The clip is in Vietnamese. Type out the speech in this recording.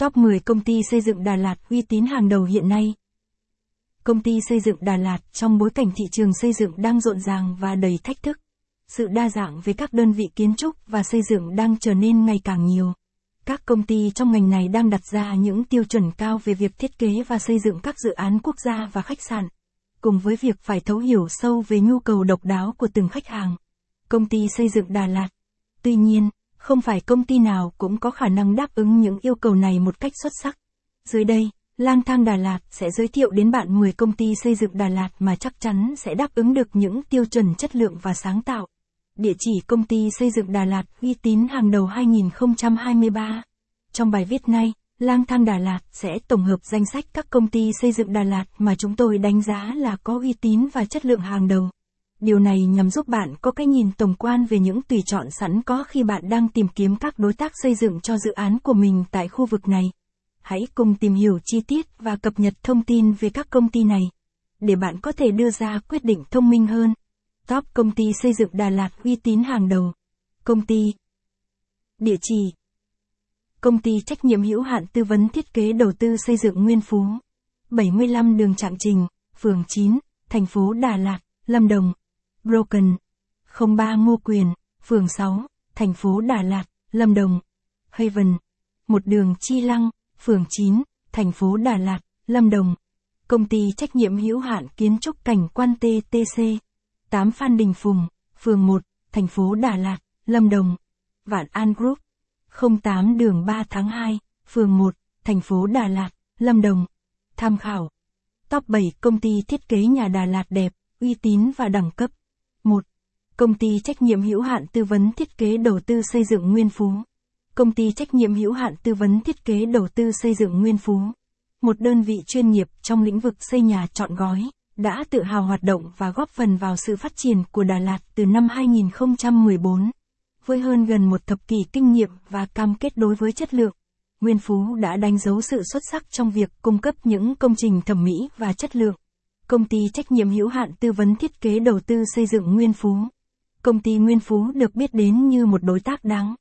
Top 10 công ty xây dựng Đà Lạt uy tín hàng đầu hiện nay. Công ty xây dựng Đà Lạt trong bối cảnh thị trường xây dựng đang rộn ràng và đầy thách thức. Sự đa dạng về các đơn vị kiến trúc và xây dựng đang trở nên ngày càng nhiều. Các công ty trong ngành này đang đặt ra những tiêu chuẩn cao về việc thiết kế và xây dựng các dự án quốc gia và khách sạn, cùng với việc phải thấu hiểu sâu về nhu cầu độc đáo của từng khách hàng. Công ty xây dựng Đà Lạt. Tuy nhiên, không phải công ty nào cũng có khả năng đáp ứng những yêu cầu này một cách xuất sắc. Dưới đây, Lang thang Đà Lạt sẽ giới thiệu đến bạn 10 công ty xây dựng Đà Lạt mà chắc chắn sẽ đáp ứng được những tiêu chuẩn chất lượng và sáng tạo. Địa chỉ công ty xây dựng Đà Lạt uy tín hàng đầu 2023. Trong bài viết này, Lang thang Đà Lạt sẽ tổng hợp danh sách các công ty xây dựng Đà Lạt mà chúng tôi đánh giá là có uy tín và chất lượng hàng đầu. Điều này nhằm giúp bạn có cái nhìn tổng quan về những tùy chọn sẵn có khi bạn đang tìm kiếm các đối tác xây dựng cho dự án của mình tại khu vực này. Hãy cùng tìm hiểu chi tiết và cập nhật thông tin về các công ty này để bạn có thể đưa ra quyết định thông minh hơn. Top công ty xây dựng Đà Lạt uy tín hàng đầu. Công ty Địa chỉ Công ty trách nhiệm hữu hạn tư vấn thiết kế đầu tư xây dựng Nguyên Phú 75 đường Trạng Trình, phường 9, thành phố Đà Lạt, Lâm Đồng Broken 03 Ngô Quyền, phường 6, thành phố Đà Lạt, Lâm Đồng Haven một đường Chi Lăng, phường 9, thành phố Đà Lạt, Lâm Đồng. Công ty trách nhiệm hữu hạn kiến trúc cảnh quan TTC. 8 Phan Đình Phùng, phường 1, thành phố Đà Lạt, Lâm Đồng. Vạn An Group. 08 đường 3 tháng 2, phường 1, thành phố Đà Lạt, Lâm Đồng. Tham khảo. Top 7 công ty thiết kế nhà Đà Lạt đẹp, uy tín và đẳng cấp. 1. Công ty trách nhiệm hữu hạn tư vấn thiết kế đầu tư xây dựng Nguyên Phú. Công ty trách nhiệm hữu hạn tư vấn thiết kế đầu tư xây dựng Nguyên Phú. Một đơn vị chuyên nghiệp trong lĩnh vực xây nhà chọn gói, đã tự hào hoạt động và góp phần vào sự phát triển của Đà Lạt từ năm 2014. Với hơn gần một thập kỷ kinh nghiệm và cam kết đối với chất lượng, Nguyên Phú đã đánh dấu sự xuất sắc trong việc cung cấp những công trình thẩm mỹ và chất lượng. Công ty trách nhiệm hữu hạn tư vấn thiết kế đầu tư xây dựng Nguyên Phú. Công ty Nguyên Phú được biết đến như một đối tác đáng